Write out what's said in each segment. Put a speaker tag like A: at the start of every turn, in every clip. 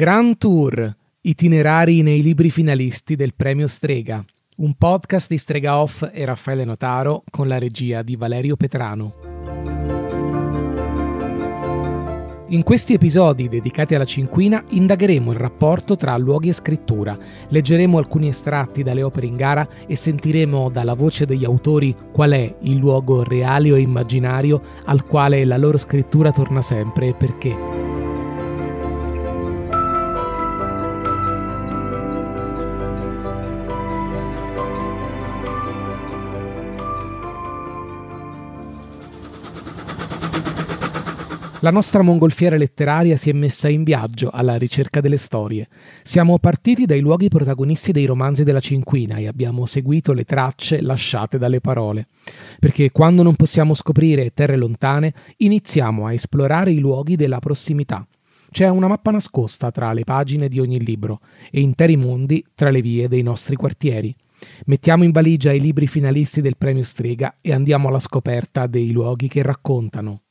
A: Grand Tour, itinerari nei libri finalisti del premio Strega, un podcast di Strega Off e Raffaele Notaro con la regia di Valerio Petrano. In questi episodi dedicati alla cinquina indagheremo il rapporto tra luoghi e scrittura, leggeremo alcuni estratti dalle opere in gara e sentiremo dalla voce degli autori qual è il luogo reale o immaginario al quale la loro scrittura torna sempre e perché. La nostra mongolfiera letteraria si è messa in viaggio alla ricerca delle storie. Siamo partiti dai luoghi protagonisti dei romanzi della cinquina e abbiamo seguito le tracce lasciate dalle parole. Perché quando non possiamo scoprire terre lontane, iniziamo a esplorare i luoghi della prossimità. C'è una mappa nascosta tra le pagine di ogni libro e interi mondi tra le vie dei nostri quartieri. Mettiamo in valigia i libri finalisti del premio Strega e andiamo alla scoperta dei luoghi che raccontano.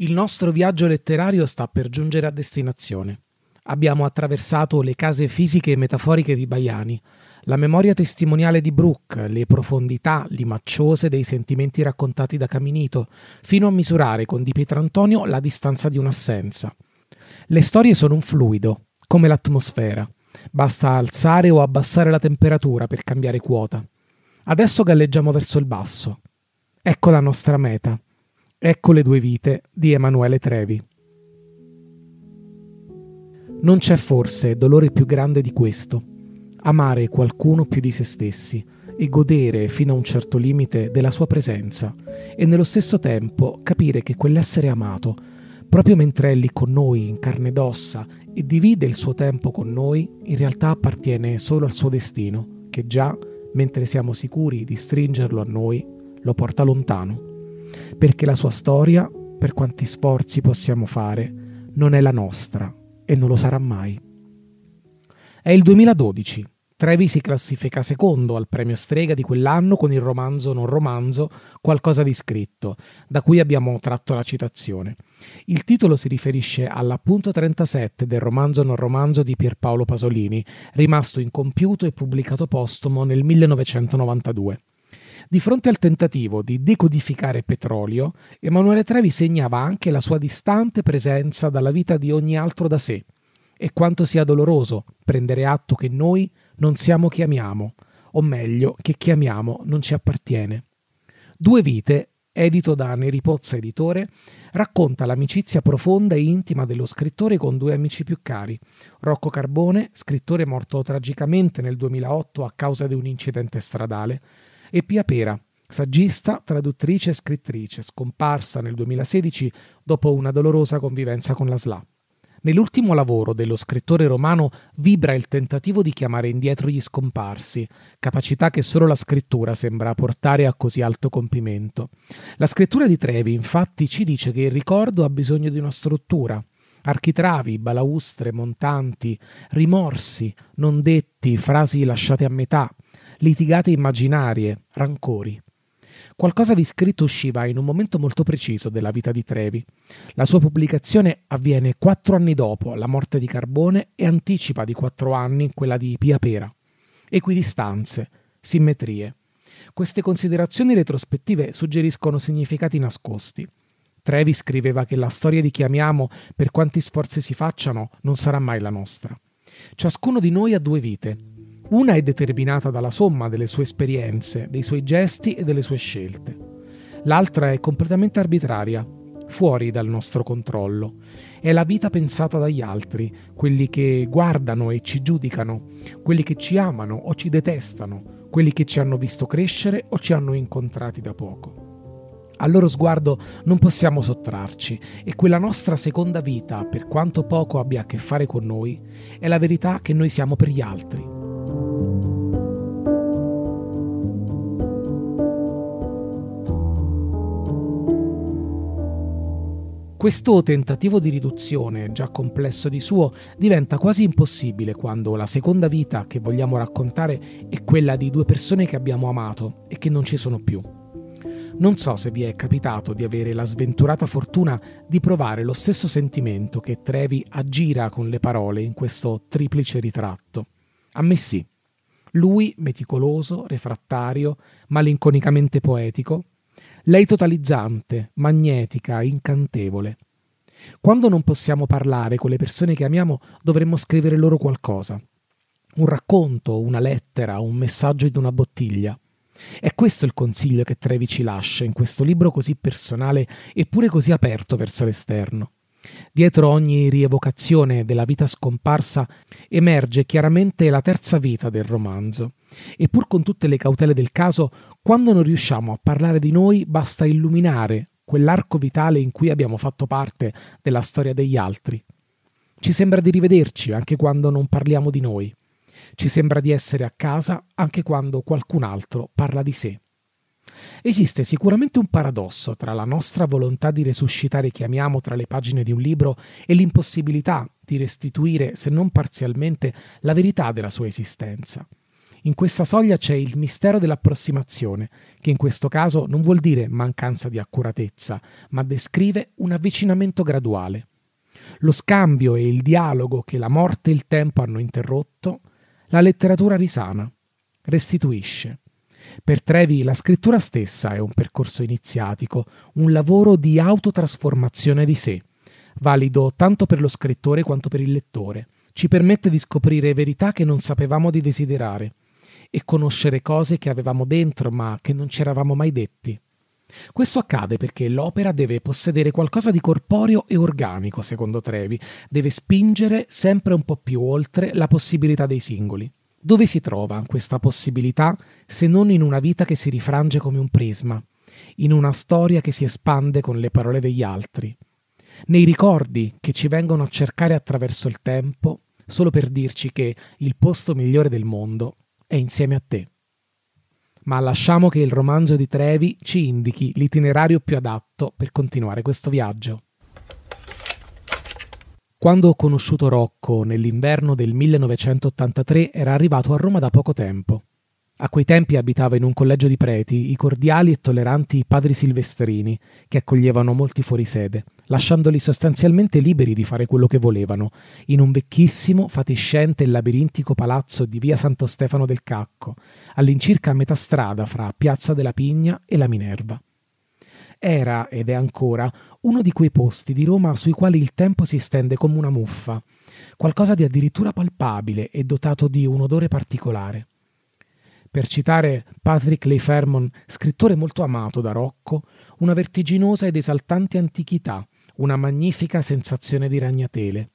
A: Il nostro viaggio letterario sta per giungere a destinazione. Abbiamo attraversato le case fisiche e metaforiche di Baiani, la memoria testimoniale di Brooke, le profondità limacciose dei sentimenti raccontati da Caminito, fino a misurare con Di Pietrantonio la distanza di un'assenza. Le storie sono un fluido, come l'atmosfera. Basta alzare o abbassare la temperatura per cambiare quota. Adesso galleggiamo verso il basso. Ecco la nostra meta Ecco le due vite di Emanuele Trevi. Non c'è forse dolore più grande di questo, amare qualcuno più di se stessi e godere fino a un certo limite della sua presenza e nello stesso tempo capire che quell'essere amato, proprio mentre è lì con noi in carne ed ossa e divide il suo tempo con noi, in realtà appartiene solo al suo destino, che già, mentre siamo sicuri di stringerlo a noi, lo porta lontano perché la sua storia, per quanti sforzi possiamo fare, non è la nostra e non lo sarà mai. È il 2012. Trevi si classifica secondo al premio Strega di quell'anno con il romanzo non romanzo Qualcosa di scritto, da cui abbiamo tratto la citazione. Il titolo si riferisce all'appunto 37 del romanzo non romanzo di Pierpaolo Pasolini, rimasto incompiuto e pubblicato postumo nel 1992. Di fronte al tentativo di decodificare petrolio, Emanuele Trevi segnava anche la sua distante presenza dalla vita di ogni altro da sé. E quanto sia doloroso prendere atto che noi non siamo chi amiamo, o meglio, che chi amiamo non ci appartiene. Due vite, edito da Neri Pozza Editore, racconta l'amicizia profonda e intima dello scrittore con due amici più cari, Rocco Carbone, scrittore morto tragicamente nel 2008 a causa di un incidente stradale, e Pia Pera, saggista, traduttrice e scrittrice, scomparsa nel 2016 dopo una dolorosa convivenza con la SLA. Nell'ultimo lavoro dello scrittore romano vibra il tentativo di chiamare indietro gli scomparsi, capacità che solo la scrittura sembra portare a così alto compimento. La scrittura di Trevi infatti ci dice che il ricordo ha bisogno di una struttura, architravi, balaustre, montanti, rimorsi, non detti, frasi lasciate a metà, litigate immaginarie, rancori. Qualcosa di scritto usciva in un momento molto preciso della vita di Trevi. La sua pubblicazione avviene quattro anni dopo la morte di Carbone e anticipa di quattro anni quella di Pia Pera. Equidistanze, simmetrie. Queste considerazioni retrospettive suggeriscono significati nascosti. Trevi scriveva che la storia di chi amiamo, per quanti sforzi si facciano, non sarà mai la nostra. Ciascuno di noi ha due vite, una è determinata dalla somma delle sue esperienze, dei suoi gesti e delle sue scelte. L'altra è completamente arbitraria, fuori dal nostro controllo. È la vita pensata dagli altri, quelli che guardano e ci giudicano, quelli che ci amano o ci detestano, quelli che ci hanno visto crescere o ci hanno incontrati da poco. Al loro sguardo non possiamo sottrarci e quella nostra seconda vita, per quanto poco abbia a che fare con noi, è la verità che noi siamo per gli altri. Questo tentativo di riduzione, già complesso di suo, diventa quasi impossibile quando la seconda vita che vogliamo raccontare è quella di due persone che abbiamo amato e che non ci sono più. Non so se vi è capitato di avere la sventurata fortuna di provare lo stesso sentimento che Trevi aggira con le parole in questo triplice ritratto. A me sì. Lui, meticoloso, refrattario, malinconicamente poetico, lei totalizzante, magnetica, incantevole. Quando non possiamo parlare con le persone che amiamo, dovremmo scrivere loro qualcosa. Un racconto, una lettera, un messaggio di una bottiglia. È questo il consiglio che Trevi ci lascia in questo libro così personale eppure così aperto verso l'esterno. Dietro ogni rievocazione della vita scomparsa emerge chiaramente la terza vita del romanzo. E pur con tutte le cautele del caso, quando non riusciamo a parlare di noi, basta illuminare quell'arco vitale in cui abbiamo fatto parte della storia degli altri. Ci sembra di rivederci anche quando non parliamo di noi. Ci sembra di essere a casa anche quando qualcun altro parla di sé. Esiste sicuramente un paradosso tra la nostra volontà di resuscitare chi amiamo tra le pagine di un libro e l'impossibilità di restituire, se non parzialmente, la verità della sua esistenza. In questa soglia c'è il mistero dell'approssimazione, che in questo caso non vuol dire mancanza di accuratezza, ma descrive un avvicinamento graduale. Lo scambio e il dialogo che la morte e il tempo hanno interrotto, la letteratura risana, restituisce. Per Trevi la scrittura stessa è un percorso iniziatico, un lavoro di autotrasformazione di sé, valido tanto per lo scrittore quanto per il lettore. Ci permette di scoprire verità che non sapevamo di desiderare e conoscere cose che avevamo dentro ma che non ci eravamo mai detti. Questo accade perché l'opera deve possedere qualcosa di corporeo e organico, secondo Trevi, deve spingere sempre un po' più oltre la possibilità dei singoli. Dove si trova questa possibilità se non in una vita che si rifrange come un prisma, in una storia che si espande con le parole degli altri, nei ricordi che ci vengono a cercare attraverso il tempo solo per dirci che il posto migliore del mondo è insieme a te. Ma lasciamo che il romanzo di Trevi ci indichi l'itinerario più adatto per continuare questo viaggio. Quando ho conosciuto Rocco nell'inverno del 1983 era arrivato a Roma da poco tempo. A quei tempi abitava in un collegio di preti i cordiali e tolleranti padri silvestrini, che accoglievano molti fuori sede, lasciandoli sostanzialmente liberi di fare quello che volevano, in un vecchissimo, fatiscente e labirintico palazzo di via Santo Stefano del Cacco, all'incirca a metà strada fra Piazza della Pigna e la Minerva era ed è ancora uno di quei posti di Roma sui quali il tempo si stende come una muffa, qualcosa di addirittura palpabile e dotato di un odore particolare. Per citare Patrick Leigh scrittore molto amato da Rocco, una vertiginosa ed esaltante antichità, una magnifica sensazione di ragnatele.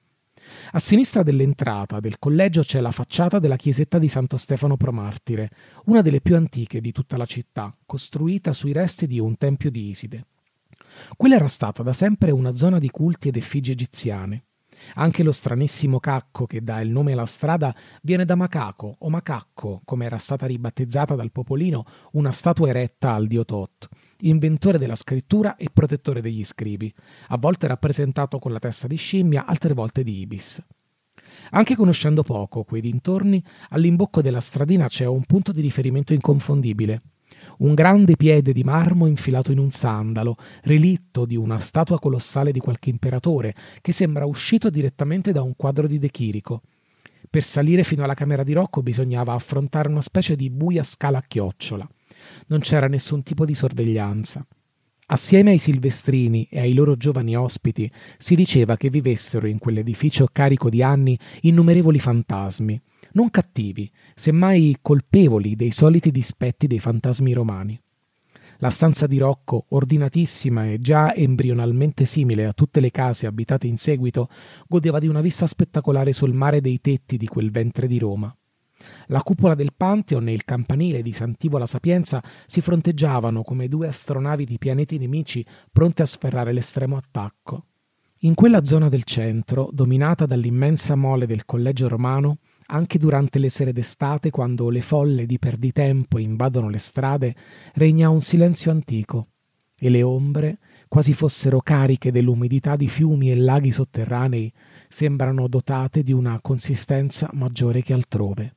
A: A sinistra dell'entrata del collegio c'è la facciata della chiesetta di Santo Stefano Promartire, una delle più antiche di tutta la città, costruita sui resti di un tempio di Iside. Quella era stata da sempre una zona di culti ed effigi egiziane. Anche lo stranissimo cacco che dà il nome alla strada viene da Macaco o Macacco, come era stata ribattezzata dal popolino una statua eretta al dio Tot, inventore della scrittura e protettore degli scribi, a volte rappresentato con la testa di scimmia, altre volte di ibis. Anche conoscendo poco quei dintorni, all'imbocco della stradina c'è un punto di riferimento inconfondibile, un grande piede di marmo infilato in un sandalo, relitto di una statua colossale di qualche imperatore, che sembra uscito direttamente da un quadro di De Chirico. Per salire fino alla camera di Rocco bisognava affrontare una specie di buia scala a chiocciola. Non c'era nessun tipo di sorveglianza. Assieme ai silvestrini e ai loro giovani ospiti si diceva che vivessero in quell'edificio carico di anni innumerevoli fantasmi, non cattivi, semmai colpevoli dei soliti dispetti dei fantasmi romani. La stanza di Rocco, ordinatissima e già embrionalmente simile a tutte le case abitate in seguito, godeva di una vista spettacolare sul mare dei tetti di quel ventre di Roma. La cupola del Pantheon e il campanile di Sant'Ivo la Sapienza si fronteggiavano come due astronavi di pianeti nemici pronte a sferrare l'estremo attacco. In quella zona del centro, dominata dall'immensa mole del collegio romano, anche durante le sere d'estate, quando le folle di perditempo invadono le strade, regna un silenzio antico e le ombre, quasi fossero cariche dell'umidità di fiumi e laghi sotterranei, sembrano dotate di una consistenza maggiore che altrove.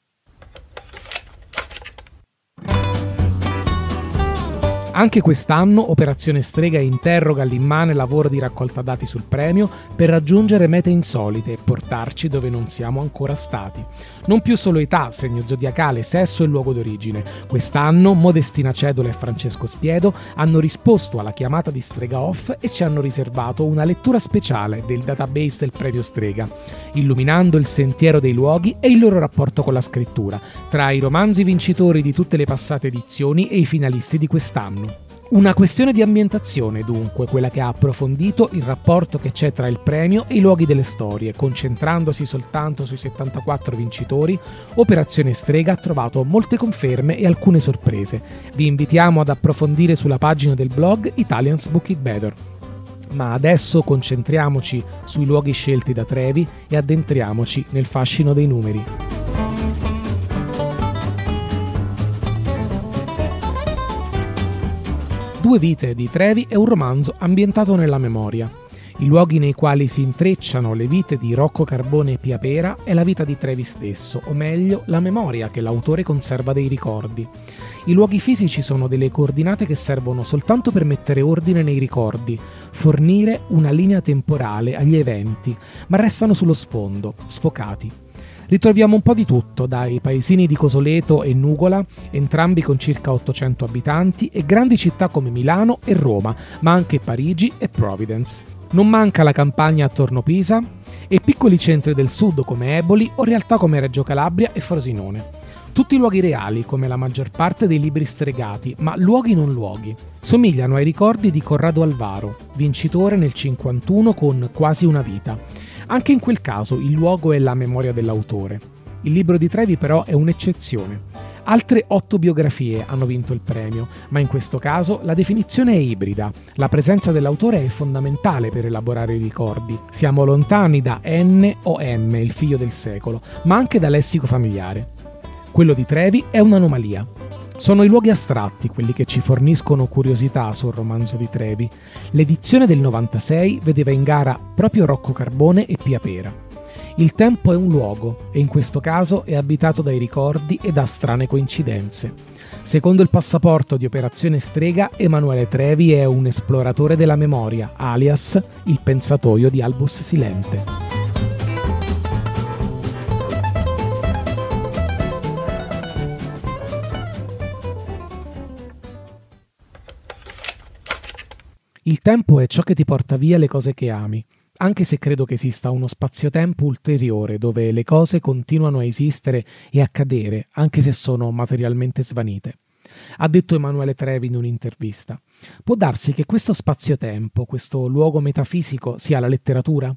A: Anche quest'anno Operazione Strega interroga l'immane lavoro di raccolta dati sul premio per raggiungere mete insolite e portarci dove non siamo ancora stati. Non più solo età, segno zodiacale, sesso e luogo d'origine. Quest'anno Modestina Cedola e Francesco Spiedo hanno risposto alla chiamata di Strega Off e ci hanno riservato una lettura speciale del database del premio Strega, illuminando il sentiero dei luoghi e il loro rapporto con la scrittura, tra i romanzi vincitori di tutte le passate edizioni e i finalisti di quest'anno. Una questione di ambientazione, dunque, quella che ha approfondito il rapporto che c'è tra il premio e i luoghi delle storie, concentrandosi soltanto sui 74 vincitori, Operazione Strega ha trovato molte conferme e alcune sorprese. Vi invitiamo ad approfondire sulla pagina del blog Italians Book It Better. Ma adesso concentriamoci sui luoghi scelti da Trevi e addentriamoci nel fascino dei numeri. Due vite di Trevi è un romanzo ambientato nella memoria. I luoghi nei quali si intrecciano le vite di Rocco Carbone e Pia Pera è la vita di Trevi stesso, o meglio, la memoria che l'autore conserva dei ricordi. I luoghi fisici sono delle coordinate che servono soltanto per mettere ordine nei ricordi, fornire una linea temporale agli eventi, ma restano sullo sfondo, sfocati. Ritroviamo un po' di tutto, dai paesini di Cosoleto e Nugola, entrambi con circa 800 abitanti, e grandi città come Milano e Roma, ma anche Parigi e Providence. Non manca la campagna attorno Pisa e piccoli centri del sud come Eboli o realtà come Reggio Calabria e Frosinone. Tutti luoghi reali, come la maggior parte dei libri stregati, ma luoghi non luoghi. Somigliano ai ricordi di Corrado Alvaro, vincitore nel 51 con Quasi una vita anche in quel caso il luogo è la memoria dell'autore. Il libro di Trevi però è un'eccezione. Altre otto biografie hanno vinto il premio, ma in questo caso la definizione è ibrida. La presenza dell'autore è fondamentale per elaborare i ricordi. Siamo lontani da N o M, il figlio del secolo, ma anche da lessico familiare. Quello di Trevi è un'anomalia. Sono i luoghi astratti quelli che ci forniscono curiosità sul romanzo di Trevi. L'edizione del 96 vedeva in gara proprio Rocco Carbone e Pia Pera. Il tempo è un luogo e in questo caso è abitato dai ricordi e da strane coincidenze. Secondo il passaporto di Operazione Strega, Emanuele Trevi è un esploratore della memoria, alias il pensatoio di Albus Silente. Il tempo è ciò che ti porta via le cose che ami, anche se credo che esista uno spazio-tempo ulteriore dove le cose continuano a esistere e accadere, anche se sono materialmente svanite. Ha detto Emanuele Trevi in un'intervista. Può darsi che questo spazio-tempo, questo luogo metafisico, sia la letteratura?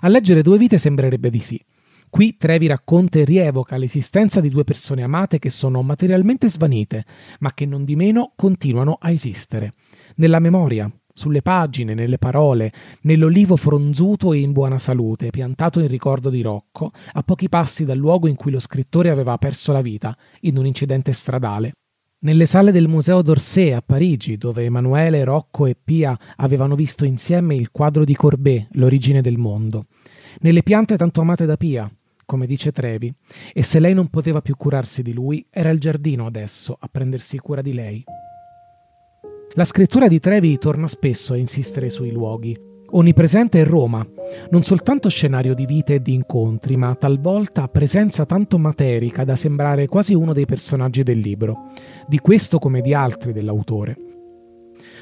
A: A leggere due vite sembrerebbe di sì. Qui Trevi racconta e rievoca l'esistenza di due persone amate che sono materialmente svanite, ma che non di meno continuano a esistere. Nella memoria, sulle pagine, nelle parole, nell'olivo fronzuto e in buona salute, piantato in ricordo di Rocco, a pochi passi dal luogo in cui lo scrittore aveva perso la vita, in un incidente stradale. Nelle sale del Museo d'Orsay a Parigi, dove Emanuele, Rocco e Pia avevano visto insieme il quadro di Courbet, L'origine del mondo. Nelle piante tanto amate da Pia, come dice Trevi, e se lei non poteva più curarsi di lui, era il giardino adesso a prendersi cura di lei. La scrittura di Trevi torna spesso a insistere sui luoghi. Onnipresente è Roma, non soltanto scenario di vite e di incontri, ma talvolta presenza tanto materica da sembrare quasi uno dei personaggi del libro, di questo come di altri dell'autore.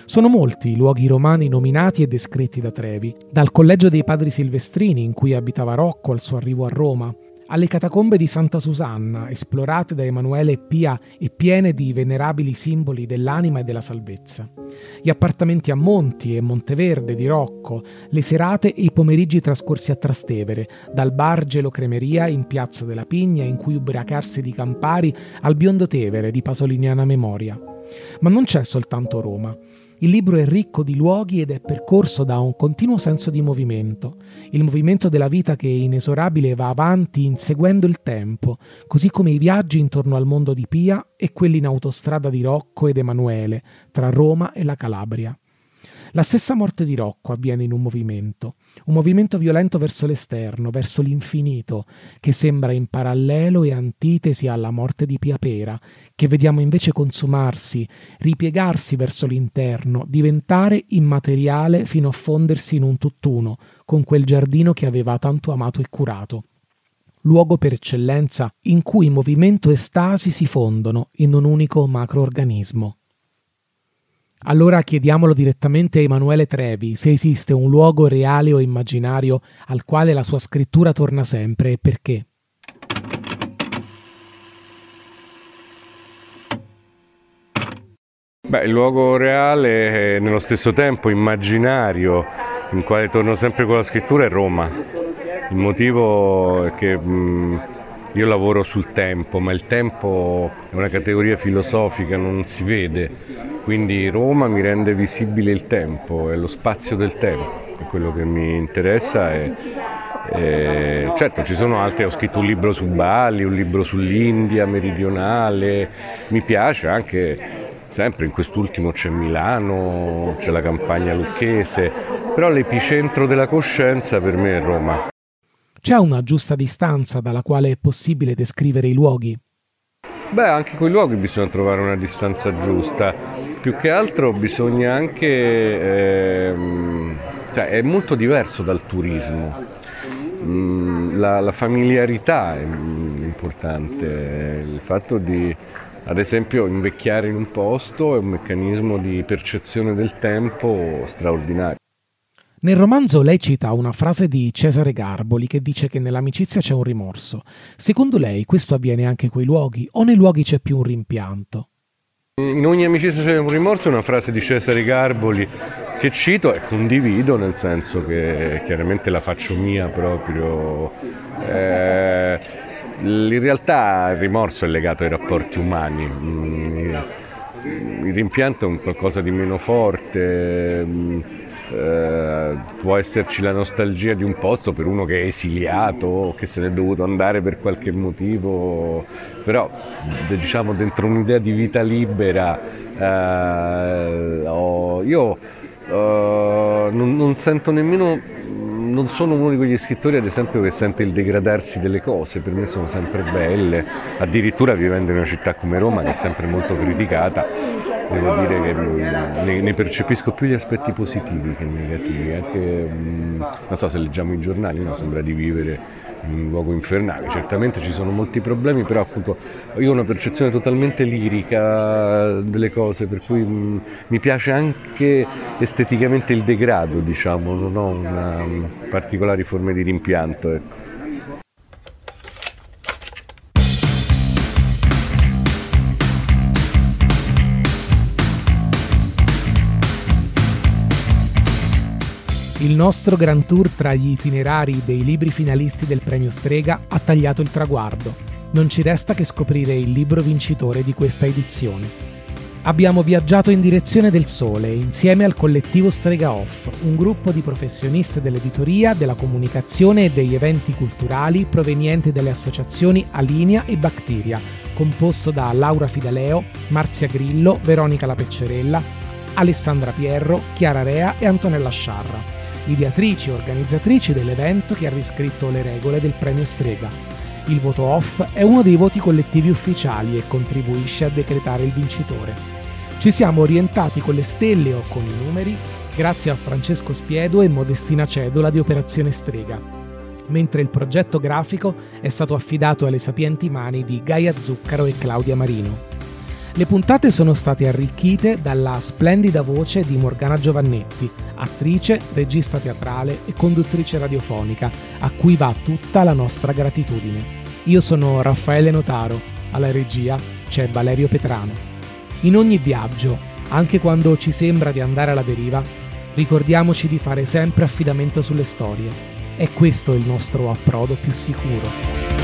A: Sono molti i luoghi romani nominati e descritti da Trevi, dal collegio dei padri silvestrini in cui abitava Rocco al suo arrivo a Roma, alle catacombe di Santa Susanna, esplorate da Emanuele e Pia e piene di venerabili simboli dell'anima e della salvezza, gli appartamenti a Monti e Monteverde di Rocco, le serate e i pomeriggi trascorsi a Trastevere, dal bar Gelo Cremeria in Piazza della Pigna in cui ubriacarsi di Campari al biondo Tevere di Pasoliniana memoria. Ma non c'è soltanto Roma. Il libro è ricco di luoghi ed è percorso da un continuo senso di movimento, il movimento della vita che inesorabile va avanti inseguendo il tempo, così come i viaggi intorno al mondo di Pia e quelli in autostrada di Rocco ed Emanuele, tra Roma e la Calabria. La stessa morte di Rocco avviene in un movimento, un movimento violento verso l'esterno, verso l'infinito, che sembra in parallelo e antitesi alla morte di Pia Pera, che vediamo invece consumarsi, ripiegarsi verso l'interno, diventare immateriale fino a fondersi in un tutt'uno con quel giardino che aveva tanto amato e curato luogo per eccellenza in cui movimento e stasi si fondono in un unico macroorganismo. Allora chiediamolo direttamente a Emanuele Trevi se esiste un luogo reale o immaginario al quale la sua scrittura torna sempre e perché.
B: Beh, il luogo reale e nello stesso tempo immaginario in quale torno sempre con la scrittura è Roma. Il motivo è che mh, io lavoro sul tempo, ma il tempo è una categoria filosofica, non si vede, quindi Roma mi rende visibile il tempo, è lo spazio del tempo, è quello che mi interessa. E, e, certo ci sono altri, ho scritto un libro su Bali, un libro sull'India meridionale, mi piace anche sempre in quest'ultimo c'è Milano, c'è la campagna lucchese, però l'epicentro della coscienza per me è Roma.
A: C'è una giusta distanza dalla quale è possibile descrivere i luoghi?
B: Beh, anche con i luoghi bisogna trovare una distanza giusta. Più che altro bisogna anche... Ehm, cioè, è molto diverso dal turismo. Mm, la, la, familiarità è importante, il fatto di, ad esempio, invecchiare in un posto è un meccanismo di percezione del tempo straordinario.
A: Nel romanzo lei cita una frase di Cesare Garboli che dice che nell'amicizia c'è un rimorso. Secondo lei questo avviene anche coi luoghi o nei luoghi c'è più un rimpianto?
B: In ogni amicizia c'è un rimorso è una frase di Cesare Garboli che cito e condivido nel senso che chiaramente la faccio mia proprio. Eh, in realtà il rimorso è legato ai rapporti umani. Mm, il rimpianto è un qualcosa di meno forte mm, eh, può esserci la nostalgia di un posto per uno che è esiliato o che se n'è dovuto andare per qualche motivo, però diciamo dentro un'idea di vita libera eh, oh, io eh, non, non sento nemmeno non sono uno di quegli scrittori, ad esempio, che sente il degradarsi delle cose, per me sono sempre belle, addirittura vivendo in una città come Roma, che è sempre molto criticata, devo dire che mm, ne, ne percepisco più gli aspetti positivi che negativi. Anche, mm, non so se leggiamo i giornali, no? sembra di vivere in un luogo infernale. Certamente ci sono molti problemi, però appunto io ho una percezione totalmente lirica delle cose, per cui mh, mm, mi piace anche esteticamente il degrado, diciamo, non ho una, particolari forme di rimpianto. Ecco.
A: Il nostro Grand Tour tra gli itinerari dei libri finalisti del premio Strega ha tagliato il traguardo. Non ci resta che scoprire il libro vincitore di questa edizione. Abbiamo viaggiato in direzione del sole insieme al collettivo Strega Off, un gruppo di professionisti dell'editoria, della comunicazione e degli eventi culturali provenienti dalle associazioni Alinea e Bacteria, composto da Laura Fidaleo, Marzia Grillo, Veronica La Peccerella, Alessandra Pierro, Chiara Rea e Antonella Sciarra ideatrici e organizzatrici dell'evento che ha riscritto le regole del premio Strega. Il voto off è uno dei voti collettivi ufficiali e contribuisce a decretare il vincitore. Ci siamo orientati con le stelle o con i numeri grazie a Francesco Spiedo e Modestina Cedola di Operazione Strega, mentre il progetto grafico è stato affidato alle sapienti mani di Gaia Zuccaro e Claudia Marino. Le puntate sono state arricchite dalla splendida voce di Morgana Giovannetti, attrice, regista teatrale e conduttrice radiofonica, a cui va tutta la nostra gratitudine. Io sono Raffaele Notaro, alla regia c'è Valerio Petrano. In ogni viaggio, anche quando ci sembra di andare alla deriva, ricordiamoci di fare sempre affidamento sulle storie. È questo il nostro approdo più sicuro.